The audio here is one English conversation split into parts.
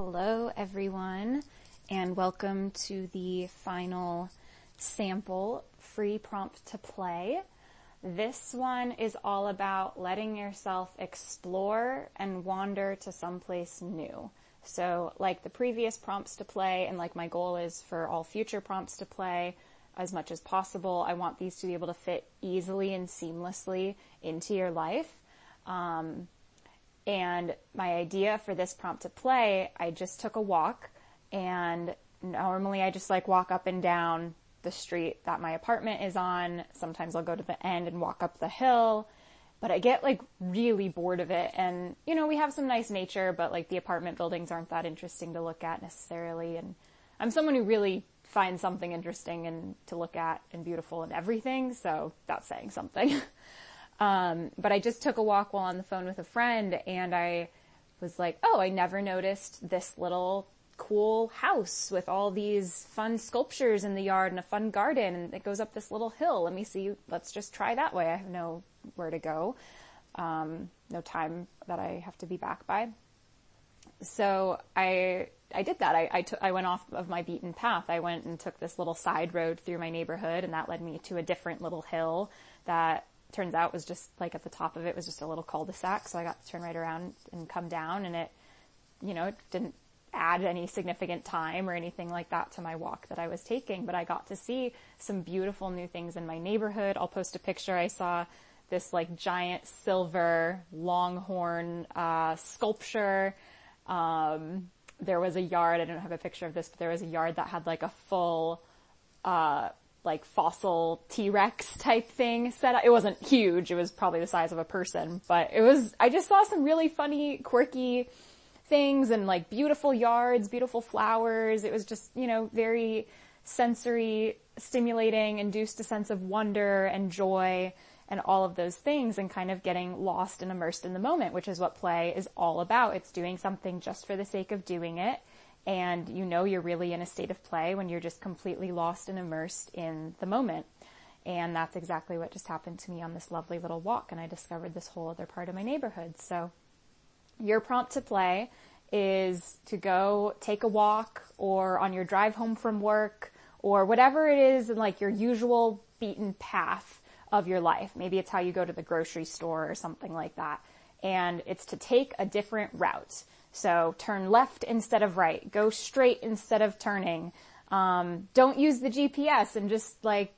Hello, everyone, and welcome to the final sample free prompt to play. This one is all about letting yourself explore and wander to someplace new. So, like the previous prompts to play, and like my goal is for all future prompts to play as much as possible, I want these to be able to fit easily and seamlessly into your life. Um, and my idea for this prompt to play, I just took a walk and normally I just like walk up and down the street that my apartment is on. Sometimes I'll go to the end and walk up the hill, but I get like really bored of it. And, you know, we have some nice nature, but like the apartment buildings aren't that interesting to look at necessarily. And I'm someone who really finds something interesting and to look at and beautiful and everything. So that's saying something. Um, but I just took a walk while on the phone with a friend and I was like, oh, I never noticed this little cool house with all these fun sculptures in the yard and a fun garden and it goes up this little hill. Let me see. Let's just try that way. I have no where to go. Um, no time that I have to be back by. So I, I did that. I, went off of my beaten path. I went and took this little side road through my neighborhood and that led me to a different little hill that turns out was just like at the top of it was just a little cul-de-sac. So I got to turn right around and come down and it, you know, didn't add any significant time or anything like that to my walk that I was taking, but I got to see some beautiful new things in my neighborhood. I'll post a picture. I saw this like giant silver longhorn, uh, sculpture. Um, there was a yard, I don't have a picture of this, but there was a yard that had like a full, uh, like fossil T-Rex type thing set up. It wasn't huge. It was probably the size of a person, but it was, I just saw some really funny, quirky things and like beautiful yards, beautiful flowers. It was just, you know, very sensory stimulating, induced a sense of wonder and joy and all of those things and kind of getting lost and immersed in the moment, which is what play is all about. It's doing something just for the sake of doing it and you know you're really in a state of play when you're just completely lost and immersed in the moment. And that's exactly what just happened to me on this lovely little walk and I discovered this whole other part of my neighborhood. So your prompt to play is to go take a walk or on your drive home from work or whatever it is in like your usual beaten path of your life. Maybe it's how you go to the grocery store or something like that. And it's to take a different route. So turn left instead of right. Go straight instead of turning. Um, don't use the GPS and just like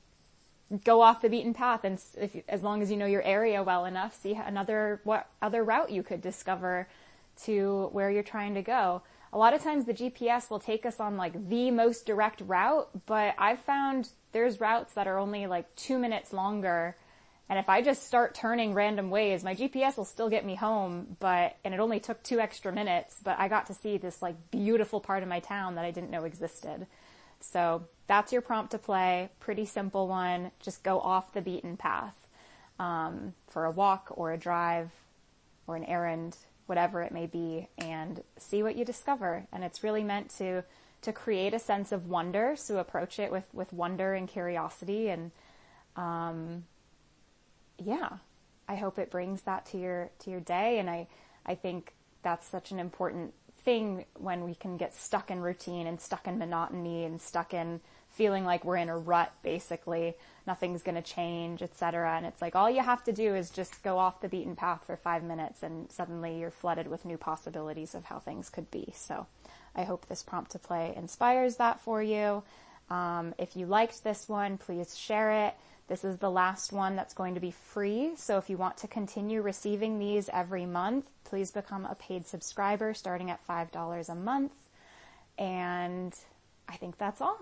go off the beaten path. And if, as long as you know your area well enough, see another what other route you could discover to where you're trying to go. A lot of times the GPS will take us on like the most direct route, but I've found there's routes that are only like two minutes longer and if I just start turning random ways, my GPS will still get me home, but, and it only took two extra minutes, but I got to see this like beautiful part of my town that I didn't know existed. So that's your prompt to play. Pretty simple one. Just go off the beaten path, um, for a walk or a drive or an errand, whatever it may be, and see what you discover. And it's really meant to, to create a sense of wonder. So approach it with, with wonder and curiosity and, um, yeah, I hope it brings that to your to your day and I I think that's such an important thing when we can get stuck in routine and stuck in monotony and stuck in feeling like we're in a rut basically. Nothing's going to change etc and it's like all you have to do is just go off the beaten path for 5 minutes and suddenly you're flooded with new possibilities of how things could be. So i hope this prompt to play inspires that for you. Um, if you liked this one please share it this is the last one that's going to be free. So if you want to continue receiving these every month, please become a paid subscriber starting at $5 a month. And I think that's all.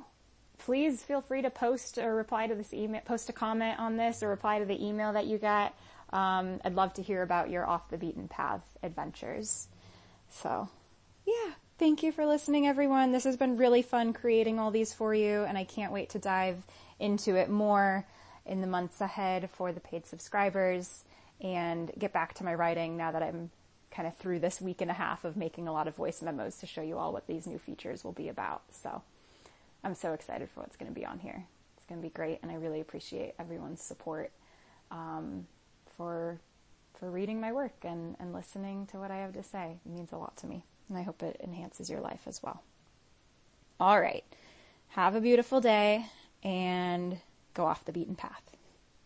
Please feel free to post or reply to this email, post a comment on this or reply to the email that you get. Um, I'd love to hear about your off the beaten path adventures. So yeah, thank you for listening everyone. This has been really fun creating all these for you and I can't wait to dive into it more in the months ahead for the paid subscribers and get back to my writing now that I'm kind of through this week and a half of making a lot of voice memos to show you all what these new features will be about. So I'm so excited for what's going to be on here. It's going to be great, and I really appreciate everyone's support um, for for reading my work and, and listening to what I have to say. It means a lot to me. And I hope it enhances your life as well. All right. Have a beautiful day and go off the beaten path.